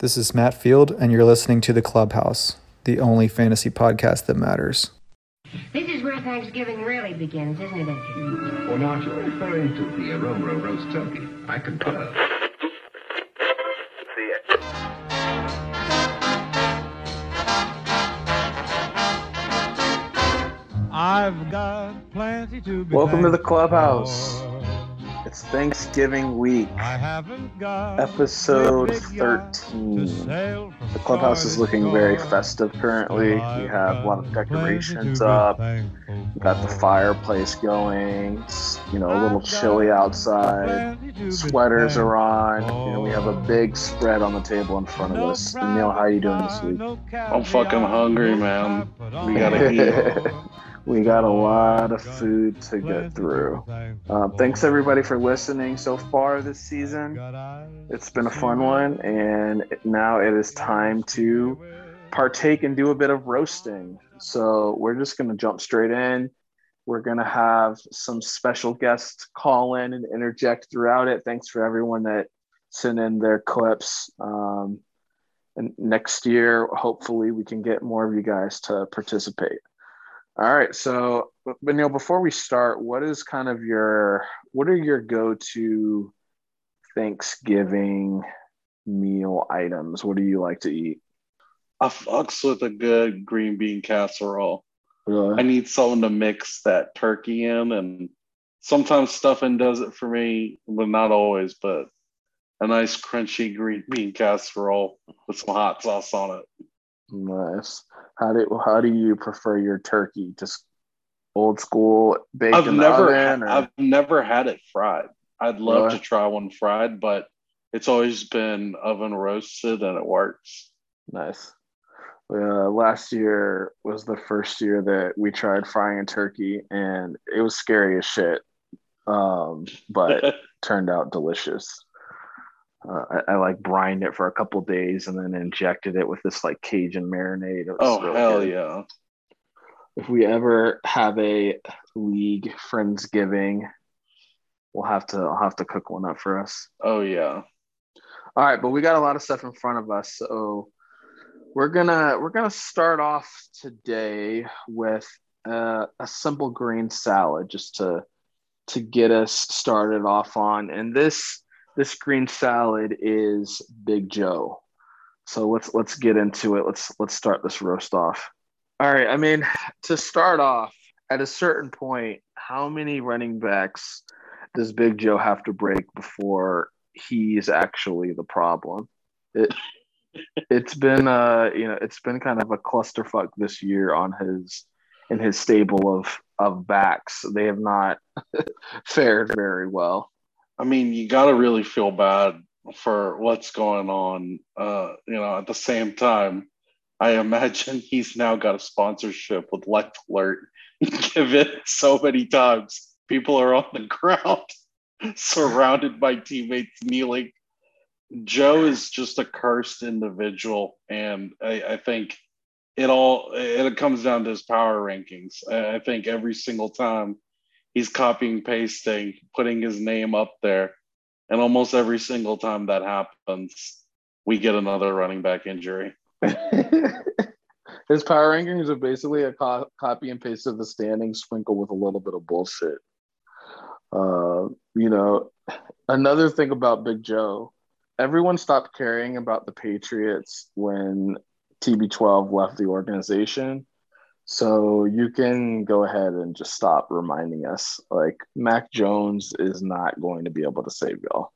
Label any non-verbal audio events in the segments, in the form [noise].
This is Matt Field, and you're listening to The Clubhouse, the only fantasy podcast that matters. This is where Thanksgiving really begins, isn't it, Edgar? Well, now, if you're referring to the aroma roast turkey, I concur. I've got plenty to be Welcome to the thankful clubhouse. For. It's Thanksgiving week, I haven't got episode a big yacht to 13. The clubhouse is looking very festive currently. We I've a lot of decorations plenty to be up. thankful We got the fireplace going. It's, you know, a little chilly outside. plenty to be Sweaters are on. thankful And we have a big spread on the table in front of us. And Neil, how are you doing this week? I'm fucking hungry, man. We gotta eat. We got a lot of food to get through. Um, thanks everybody for listening so far this season. It's been a fun one, and now it is time to partake and do a bit of roasting. So we're just going to jump straight in. We're going to have some special guests call in and interject throughout it. Thanks for everyone that sent in their clips. Um, and next year, hopefully, we can get more of you guys to participate. All right. So, but Neil, before we start, what is kind of your what are your go-to Thanksgiving meal items? What do you like to eat? I fucks with a good green bean casserole. Really? I need something to mix that turkey in, and sometimes stuffing does it for me, but not always. But a nice crunchy green bean casserole with some hot sauce on it. Nice. How do how do you prefer your turkey? Just old school baked I've never, oven, or- I've never had it fried. I'd love Really? to try one fried, but it's always been oven roasted, and it works. Nice. Uh, last year was the first year that we tried frying a turkey, and it was scary as shit. Um, but [laughs] turned out delicious. Uh, I, I like brined it for a couple days and then injected it with this like Cajun marinade. Oh really hell good. yeah! If we ever have a league friendsgiving, we'll have to. I'll have to cook one up for us. Oh yeah. All right, but we got a lot of stuff in front of us, so we're gonna we're gonna start off today with uh, a simple green salad, just to to get us started off on. And this this green salad is Big Joe. So let's let's get into it. Let's let's start this roast off. All right. I mean, to start off, at a certain point, how many running backs does Big Joe have to break before he's actually the problem? It it's been uh you know it's been kind of a clusterfuck this year on his in his stable of of backs. They have not [laughs] fared very well. I mean, you got to really feel bad for what's going on. Uh, you know, at the same time, I imagine [laughs] he's now got a sponsorship with Life Alert. [laughs] Given so many times, people are on the [laughs] ground, surrounded by teammates kneeling. Joe is just a cursed individual, and I, I think it all it comes down to his power rankings. I I think every single time he's copying pasting putting his name up there and almost every single time that happens we get another running back injury [laughs] His power rankings are basically a co- copy and paste of the standings, sprinkled with a little bit of bullshit. Uh, you know, another thing about Big Joe, everyone stopped caring about the Patriots when TB12 left the organization. So you can go ahead and just stop reminding us. Like Mac Jones is not going to be able to save y'all.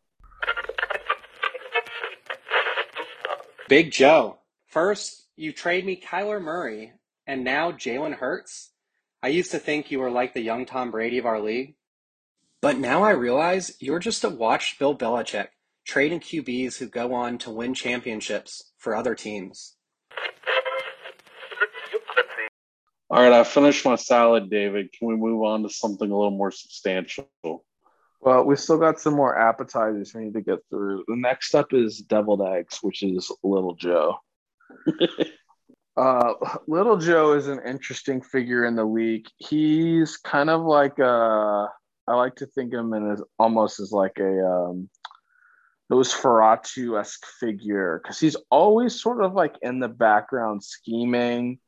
Big Joe. First, you trade me Kyler Murray, and now Jalen Hurts. I used to think you were like the young Tom Brady of our league. But now I realize you're just a watched Bill Belichick, trading QBs who go on to win championships for other teams. All right i finished my salad david can we move on to something a little more substantial Well, we still got some more appetizers we need to get through. The next up is deviled eggs, which is Little Joe. [laughs] uh, Little Joe is an interesting figure in the league. He's kind of like uh, I like to think of him as almost as like a um, Nosferatu esque figure because he's always sort of like in the background scheming,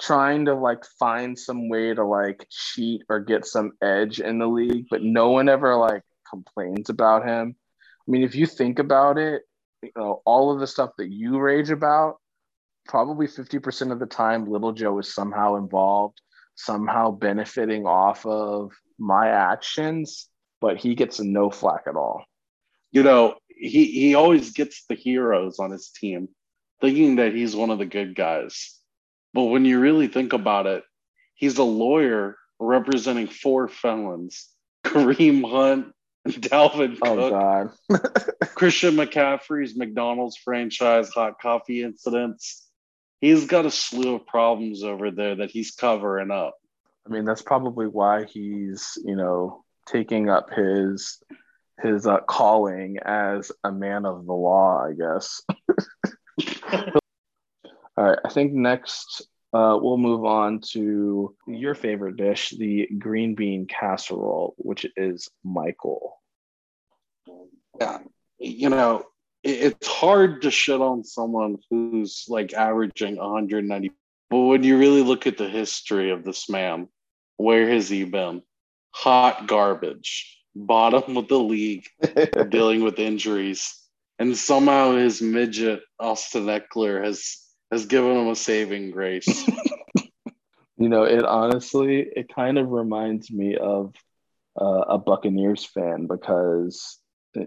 trying to like find some way to like cheat or get some edge in the league, but no one ever like complains about him. I mean, if you think about it, you know, all of the stuff that you rage about, probably 50% of the time, Little Joe is somehow involved, somehow benefiting off of my actions, but he gets no flack at all. You know, he, he always gets the heroes on his team, thinking that he's one of the good guys. But when you really think about it, he's a lawyer representing four felons [laughs] Kareem Hunt, Dalvin Oh, Cook, God. [laughs] Christian McCaffrey's McDonald's franchise hot coffee incidents. He's got a slew of problems over there that he's covering up. I mean, that's probably why he's, you know, taking up his his uh, calling as a man of the law, I guess. [laughs] All right, I think next uh, we'll move on to your favorite dish, the green bean casserole, which is Michael. Yeah. You know, it's hard to shit on someone who's like averaging 190. But when you really look at the history of this man, where has he been? Hot garbage, bottom of the league, [laughs] dealing with injuries. And somehow his midget, Austin Ekeler, has has given him a saving grace. [laughs] You know, it honestly, it kind of reminds me of uh, a Buccaneers fan because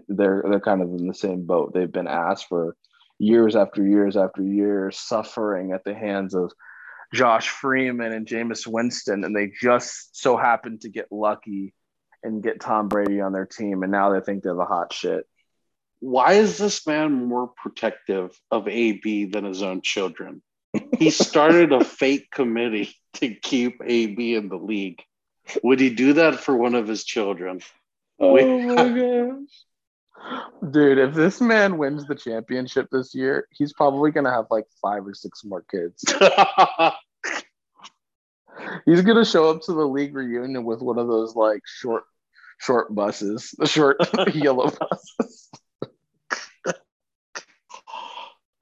they're they're kind of in the same boat. They've been asked for years after years after years, suffering at the hands of Josh Freeman and Jameis Winston, and they just so happened to get lucky and get Tom Brady on their team, and now they think they're the hot shit. Why is this man more protective of AB than his own children? He started a [laughs] fake committee to keep AB in the league. Would he do that for one of his children? Oh Wait. my [laughs] gosh. Dude, if this man wins the championship this year, he's probably gonna have like five or six more kids. [laughs] He's gonna show up to the league reunion with one of those like short short buses, the short yellow buses.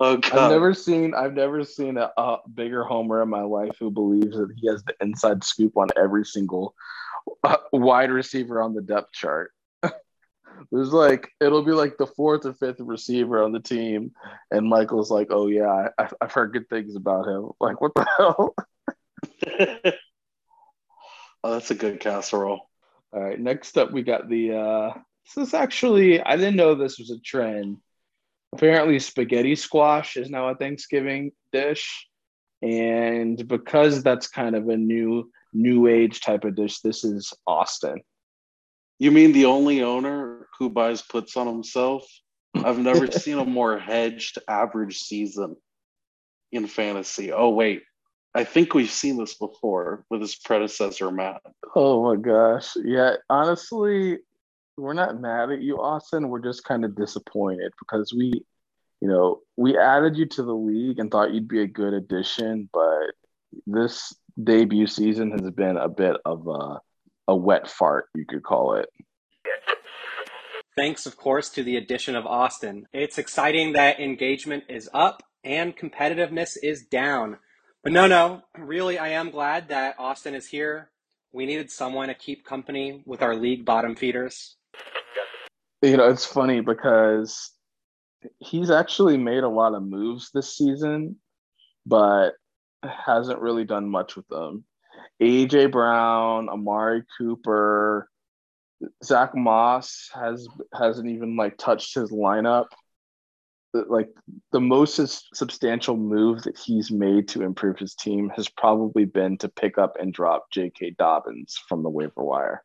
Oh God. I've never seen I've never seen a, a bigger homer in my life who believes that he has the inside scoop on every single uh, wide receiver on the depth chart. [laughs] There's like it'll be like the fourth or fifth receiver on the team, and Michael's like, "Oh yeah, I, I've heard good things about him." [laughs] Like, what the hell? [laughs] oh, that's a good casserole. All right, next up we got the. uh This is actually I didn't know this was a trend. Apparently, spaghetti squash is now a Thanksgiving dish, and because that's kind of a new new age type of dish, this is Austin. You mean the only owner who buys puts on himself? I've never [laughs] seen a more hedged average season in fantasy. Oh, wait. I think we've seen this before with his predecessor, Matt. Oh my gosh, yeah. Honestly, we're not mad at you, Austin. We're just kind of disappointed because we, you know, we added you to the league and thought you'd be a good addition, but this debut season has been a bit of a a wet fart, you could call it. Thanks, of course, to the addition of Austin. It's exciting that engagement is up and competitiveness is down. But no, no, really, I am glad that Austin is here. We needed someone to keep company with our league bottom feeders. You know, it's funny because he's actually made a lot of moves this season, but hasn't really done much with them. AJ Brown, Amari Cooper, Zach Moss has hasn't even like touched his lineup. Like the most substantial move that he's made to improve his team has probably been to pick up and drop J.K. Dobbins from the waiver wire.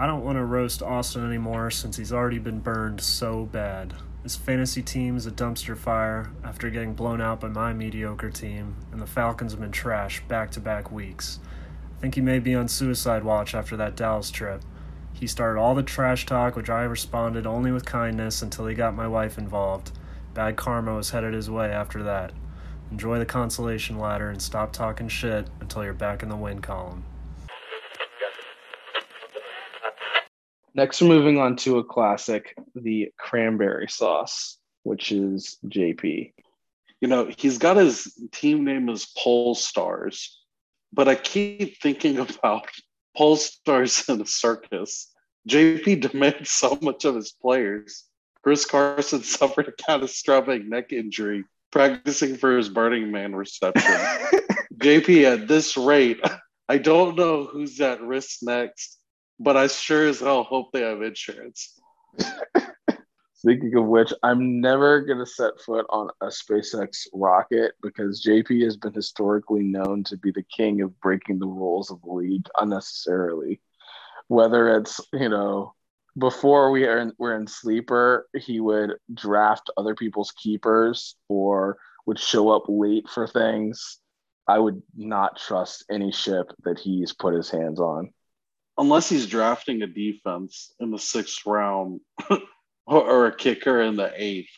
I don't want to roast Austin anymore since he's already been burned so bad. His fantasy team is a dumpster fire after getting blown out by my mediocre team, and the Falcons have been trash back to back weeks. I think he may be on suicide watch after that Dallas trip. He started all the trash talk, which I responded only with kindness until he got my wife involved. Bad karma was headed his way after that. Enjoy the consolation ladder and stop talking shit until you're back in the win column. Next, we're moving on to a classic, the cranberry sauce, which is JP. You know, he's got his team name as Pole Stars, but I keep thinking [laughs] about Pole Stars in a circus. JP demands so much of his players. Chris Carson [laughs] suffered a catastrophic neck injury practicing for his Burning Man reception. [laughs] JP, at this rate, I don't know who's at risk next, but I sure as hell hope they have insurance. [laughs] Speaking of which, I'm never going to set foot on a SpaceX rocket because JP has been historically known to be the king of breaking the rules of the league unnecessarily. Whether it's, you know, before we are in, were in sleeper, he would draft other people's keepers or would show up late for things. I would not trust any ship that he's put his hands on. Unless he's drafting a defense in the sixth round [laughs] or a kicker in the eighth.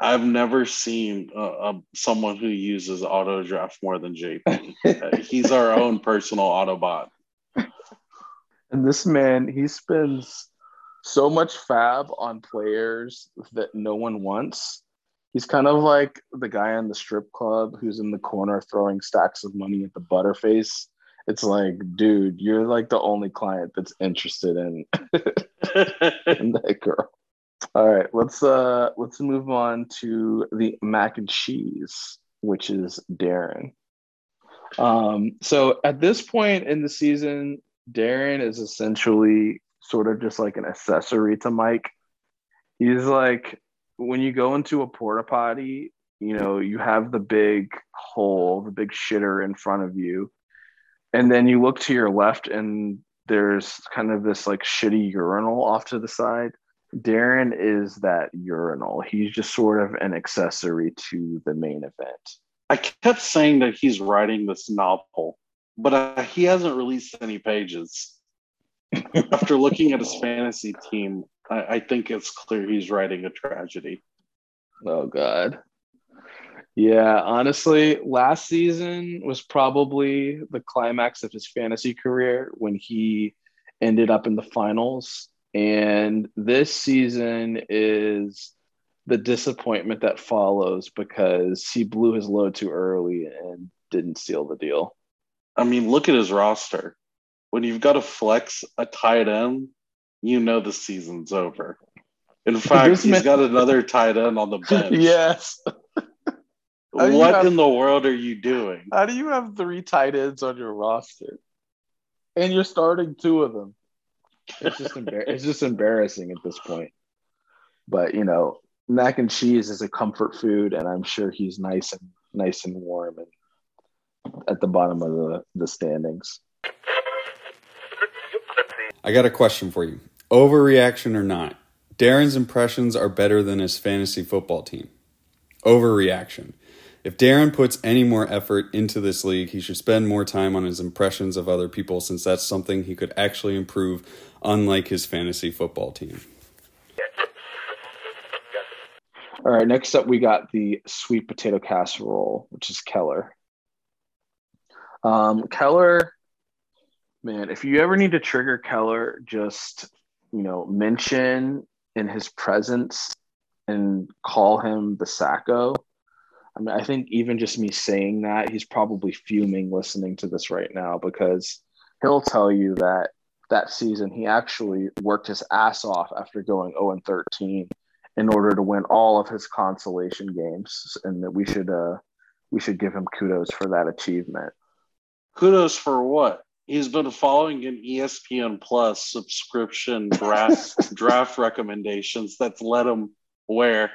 I've never seen uh, someone who uses auto draft more than JP. [laughs] he's our own personal Autobot. And this man, he spends so much FAAB on players that no one wants. He's kind of like the guy in the strip club who's in the corner throwing stacks of money at the butterface. It's like, dude, you're like the only client that's interested in, [laughs] in [laughs] that girl. All right, let's uh let's move on to the mac and cheese, which is Darren. Um, so at this point in the season, Darren is essentially sort of just like an accessory to Mike. He's like when you go into a porta potty, you know, you have the big hole, the big shitter in front of you. And then you look to your left and there's kind of this like shitty urinal off to the side. Darren is that urinal. He's just sort of an accessory to the main event. I kept saying that he's writing this novel, but uh, he hasn't released any pages. [laughs] After looking at his fantasy team, I, I think it's clear he's writing a tragedy. Oh God. Yeah, honestly, last season was probably the climax of his fantasy career when he ended up in the finals. And this season is the disappointment that follows because he blew his load too early and didn't seal the deal. I mean, look at his roster. When you've got to flex a tight end, you know the season's over. In [laughs] fact, he's got another tight end on the [laughs] bench. yes. What have, in the world are you doing? How do you have three tight ends on your roster? And you're starting two of them. It's just embar- it's just embarrassing at this point. But you know, mac and cheese is a comfort food, and I'm sure he's nice and nice and warm and at the bottom of the, the standings. I got a question for you. Overreaction or not, Darren's impressions are better than his fantasy football team. Overreaction. If Darren puts any more effort into this league, he should spend more time on his impressions of other people since that's something he could actually improve, unlike his fantasy football team. All right, next up we got the sweet potato casserole, which is Keller. Um, Keller, man, if you ever need to trigger Keller, just you know, mention in his presence and call him the Sacko. I mean, I think even just me saying that, he's probably fuming listening to this right now because he'll tell you that that season he actually worked his ass off after going 0 and 13 in order to win all of his consolation games, and that we should uh, we should give him kudos for that achievement. Kudos for what? he's been following an ESPN Plus subscription draft [laughs] draft recommendations that's led him where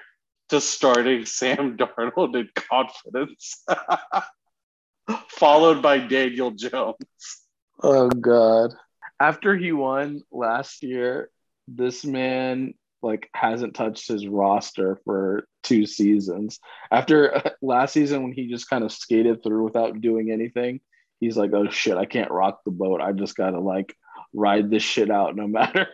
to starting Sam [laughs] Darnold in confidence, [laughs] followed by Daniel Jones. Oh God! After he won last year, this man like hasn't touched his roster for two seasons. After [laughs] last season, when he just kind of skated through without doing anything, he's like, oh shit, I can't rock the boat. I just gotta like ride this shit out no matter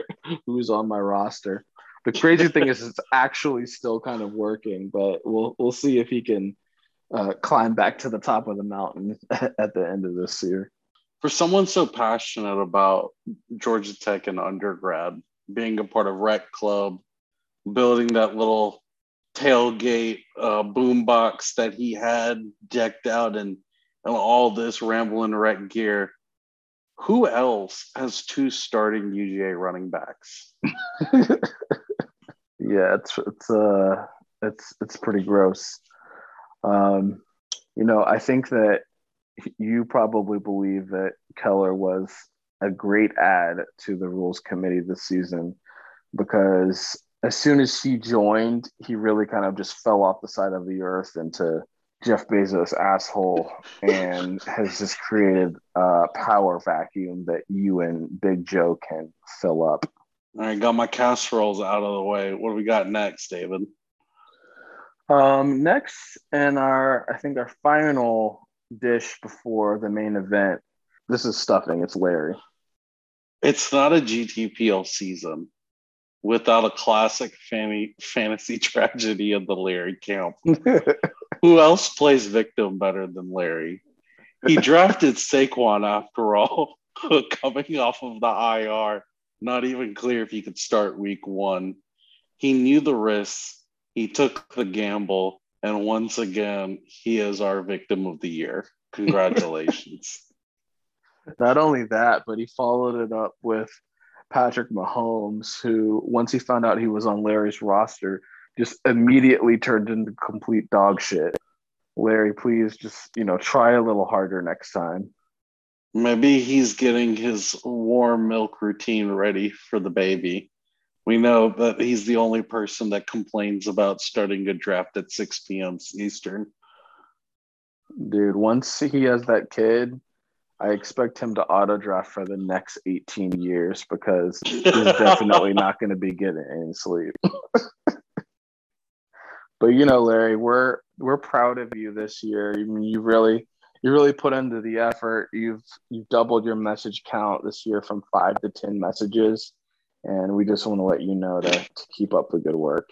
who's on my roster. The crazy thing is, it's actually still kind of working, but we'll we'll see if he can uh, climb back to the top of the mountain [laughs] at the end of this year. For someone so passionate about Georgia Tech and undergrad, being a part of Reck Club, building that little tailgate uh, boombox that he had decked out and, and all this rambling rec gear. Who else has two starting UGA running backs? [laughs] yeah, it's it's uh it's it's pretty gross. Um, you know, I think that you probably believe that Keller was a great add to the rules committee this season because as soon as he joined, he really kind of just fell off the side of the earth into Jeff Bezos' asshole and [laughs] has just created a power vacuum that you and Big Joe can fill up. All right, got my casseroles out of the way. What do we got next, David? Um, next, and our I think our final dish before the main event. This is stuffing. It's Larry. It's not a GTPL season without a classic fanny, fantasy [laughs] tragedy of the Larry camp. [laughs] Who else plays victim better than Larry? He drafted Saquon after all, [laughs] coming off of the IR. Not even clear if he could start week one. He knew the risks. He took the gamble. And once again, he is our victim of the year. Congratulations. [laughs] Not only that, but he followed it up with Patrick Mahomes, who, once he found out he was on Larry's roster, just immediately turned into complete dog shit. Larry, please just, you know, try a little harder next time. Maybe he's getting his warm milk routine ready for the baby. We know that he's the only person that complains about starting a draft at 6 p.m. Eastern. Dude, once he has that kid, I expect him to auto draft for the next 18 years because he's definitely [laughs] not going to be getting any sleep. [laughs] but you know, Larry, we're we're proud of you this year. I mean, you really you really put into the effort. You've you've doubled your message count this year from five to ten messages, and we just want to let you know to, to keep up the good work.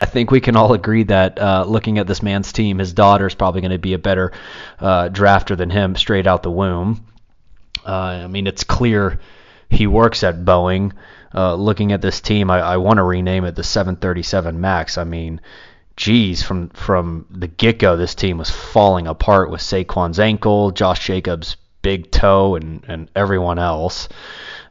I think we can all agree that uh, looking at this man's team, his daughter is probably going to be a better uh, drafter than him straight out the womb. Uh, I mean, it's clear he works at Boeing. Uh, looking at this team, I, I want to rename it the 737 Max. I mean, geez, from from the get go, this team was falling apart with Saquon's ankle, Josh Jacobs' big toe, and and everyone else.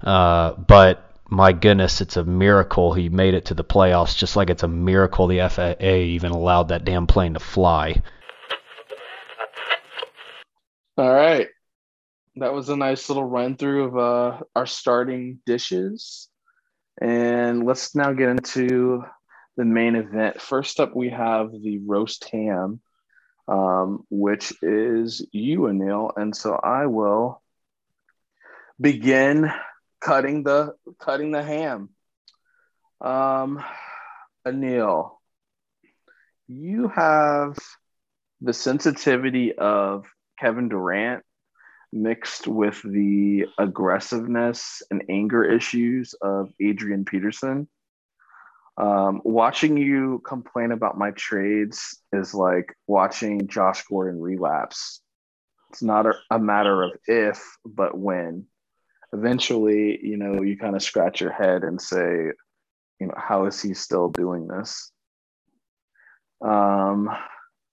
Uh, but my goodness, it's a miracle he made it to the playoffs, just like it's a miracle the FAA even allowed that damn plane to fly. All right. That was a nice little run through of uh, our starting dishes. And let's now get into the main event. First up, we have the roast ham, um, which is you, Anil. And so I will begin cutting the cutting the ham. Um, Anil, you have the sensitivity of Kevin Durant mixed with the aggressiveness and anger issues of Adrian Peterson. Um, watching you complain about my trades is like watching Josh Gordon relapse. It's not a, a matter of if, but when eventually, you know, you kind of scratch your head and say, you know, how is he still doing this? Um,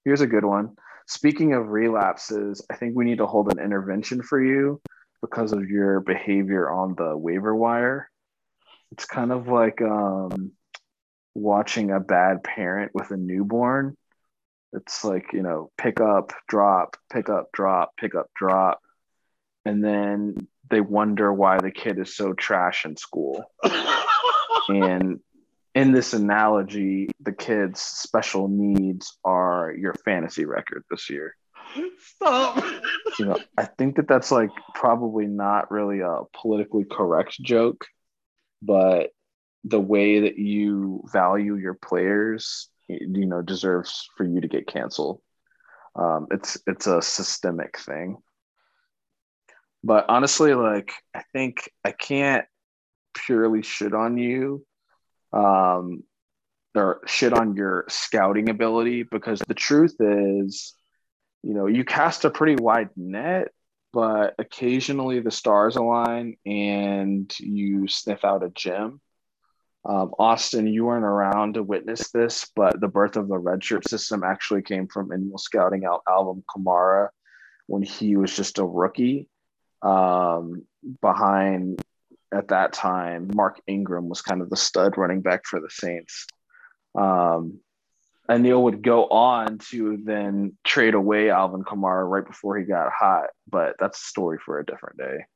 here's a good one. Speaking of relapses, I think we need to hold an intervention for you because of your behavior on the waiver wire. It's kind of like um, watching a bad parent with a newborn. It's like, you know, pick up, drop, pick up, drop, pick up, drop. And then they wonder why the kid is so trash in school. [laughs] and in this analogy, the kid's special needs are your fantasy record this year. Stop. You know, I think that that's like probably not really a politically correct joke, but the way that you value your players, you know, deserves for you to get canceled. Um, it's it's a systemic thing. But honestly, like I think I can't purely shit on you um, or shit on your scouting ability because the truth is, you know, you cast a pretty wide net. but occasionally the stars align and you sniff out a gem. Um, Austin, you weren't around to witness this, but the birth of the redshirt system actually came from Anil scouting out Alvin Kamara when he was just a rookie. Um, behind at that time, Mark Ingram was kind of the stud running back for the Saints. Um, Anil would go on to then trade away Alvin Kamara right before he got hot, but that's a story for a different day.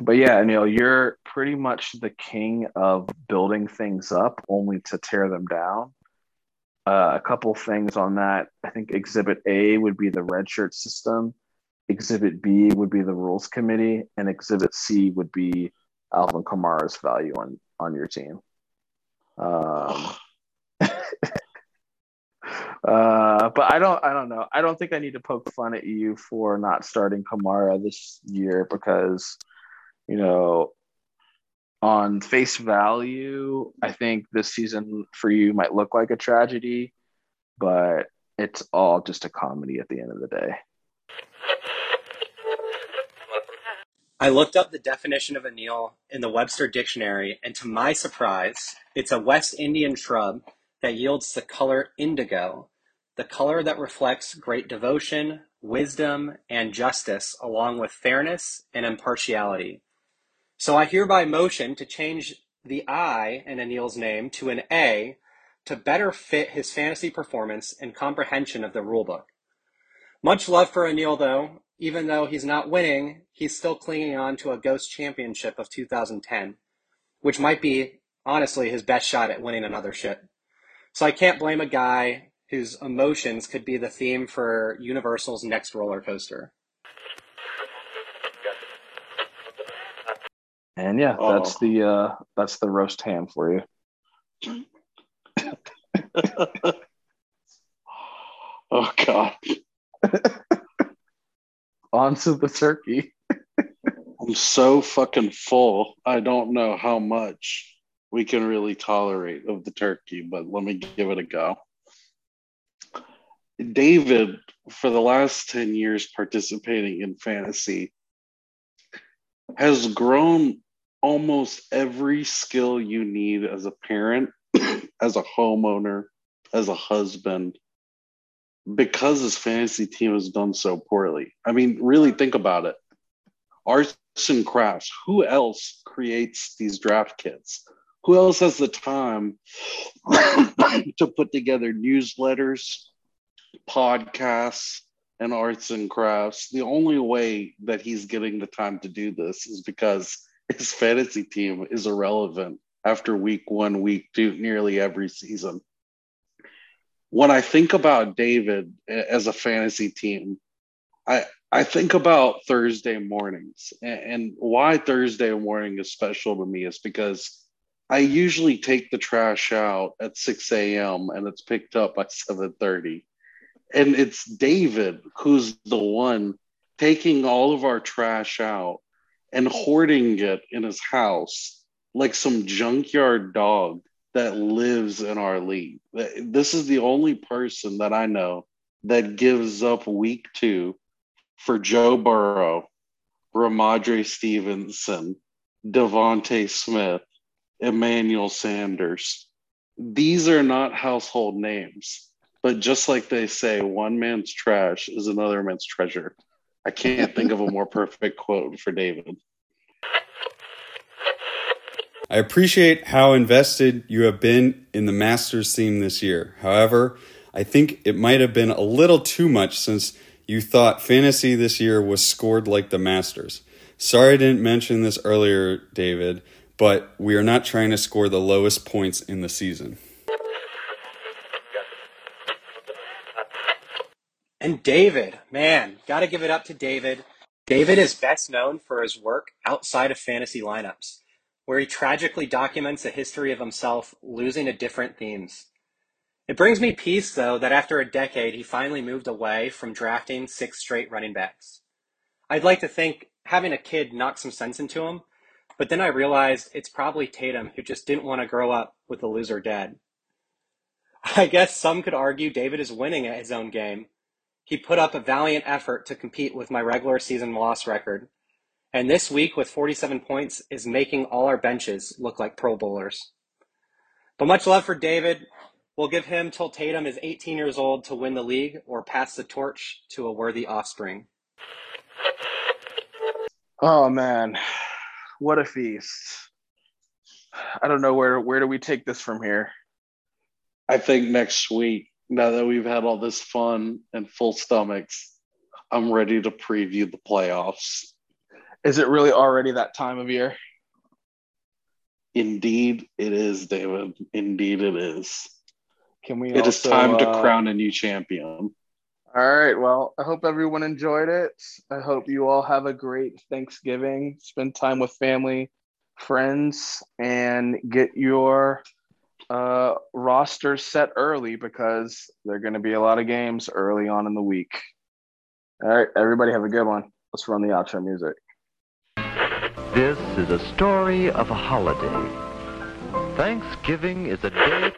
But yeah, Anil, you're pretty much the king of building things up only to tear them down. Uh, a couple things on that. I think Exhibit A would be the redshirt system. Exhibit B would be the rules committee, and Exhibit C would be Alvin Kamara's value on on your team. Um, [laughs] uh, but I don't, I don't know. I don't think I need to poke fun at you for not starting Kamara this year because, you know, on face value, I think this season for you might look like a tragedy, but it's all just a comedy at the end of the day. I looked up the definition of anil in the Webster Dictionary, and to my surprise, it's a West Indian shrub that yields the color indigo, the color that reflects great devotion, wisdom, and justice, along with fairness and impartiality. So I hereby motion to change the I in Anil's name to an A to better fit his fantasy performance and comprehension of the rulebook. Much love for Anil, though. Even though he's not winning, he's still clinging on to a ghost championship of 2010, which might be, honestly, his best shot at winning another shit. So I can't blame a guy whose emotions could be the theme for Universal's next roller coaster. And yeah, Oh. that's the uh, that's the roast ham for you. [laughs] oh God. [laughs] On to the turkey. I'm so fucking full. I don't know how much we can really tolerate of the turkey, but let me give it a go. David, for the last 10 years participating in fantasy, has grown almost every skill you need as a parent, [clears throat] as a homeowner, as a husband, because his fantasy team has done so poorly. I mean, really think about it. Arts and crafts, who else creates these draft kits? Who else has the time [clears throat] to put together newsletters, podcasts, and arts and crafts? The only way that he's getting the time to do this is because his fantasy team is irrelevant after week one, week two, nearly every season. When I think about David as a fantasy team, I I think about Thursday mornings, and, and why Thursday morning is special to me is because I usually take the trash out at 6 a.m. and it's picked up by 7:30, and it's David who's the one taking all of our trash out and hoarding it in his house like some junkyard dog that lives in our league. This is the only person that I know that gives up week two for Joe Burrow, Rhamondre Stevenson, DeVonta Smith, Emmanuel Sanders. These are not household names, but just like they say, one man's trash is another man's treasure. I can't think of a more perfect quote for David. I appreciate how invested you have been in the Masters theme this year. However, I think it might have been a little too much since you thought fantasy this year was scored like the Masters. Sorry I didn't mention this earlier, David, but we are not trying to score the lowest points in the season. And David, man, got to give it up to David. David is best known for his work outside of fantasy lineups, where he tragically documents the history of himself losing to different themes. It brings me peace, though, that after a decade, he finally moved away from drafting six straight running backs. I'd like to think having a kid knocked some sense into him, but then I realized it's probably Tatum who just didn't want to grow up with a loser dad. I guess some could argue David is winning at his own game. He put up a valiant effort to compete with my regular season loss record. And this week, with 47 points, is making all our benches look like Pro Bowlers. But much love for David. We'll give him till Tatum is 18 years old to win the league or pass the torch to a worthy offspring. Oh man, what a feast! I don't know where where do we take this from here. I think next week, now that we've had all this fun and full stomachs, I'm ready to preview the playoffs. Is it really already that time of year? Indeed, it is, David. Indeed, it is. Can we? It is also, time to uh, crown a new champion. All right. Well, I hope everyone enjoyed it. I hope you all have a great Thanksgiving. Spend time with family, friends, and get your uh, roster set early because there are going to be a lot of games early on in the week. All right. Everybody have a good one. Let's run the outro music. This is a story of a holiday. Thanksgiving is a day.